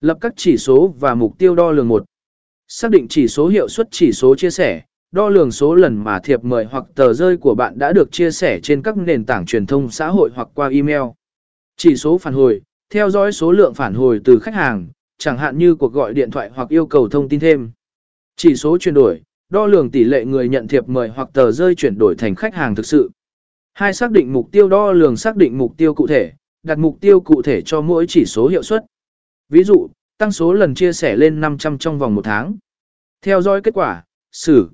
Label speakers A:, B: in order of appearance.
A: Lập các chỉ số và mục tiêu đo lường một. Xác định chỉ số hiệu suất chỉ số chia sẻ, đo lường số lần mà thiệp mời hoặc tờ rơi của bạn đã được chia sẻ trên các nền tảng truyền thông xã hội hoặc qua email. Chỉ số phản hồi, theo dõi số lượng phản hồi từ khách hàng, chẳng hạn như cuộc gọi điện thoại hoặc yêu cầu thông tin thêm. Chỉ số chuyển đổi, đo lường tỷ lệ người nhận thiệp mời hoặc tờ rơi chuyển đổi thành khách hàng thực sự. Hai xác định mục tiêu đo lường xác định mục tiêu cụ thể, đặt mục tiêu cụ thể cho mỗi chỉ số hiệu suất. Ví dụ, tăng số lần chia sẻ lên 500 trong vòng một tháng. Theo dõi kết quả, xử,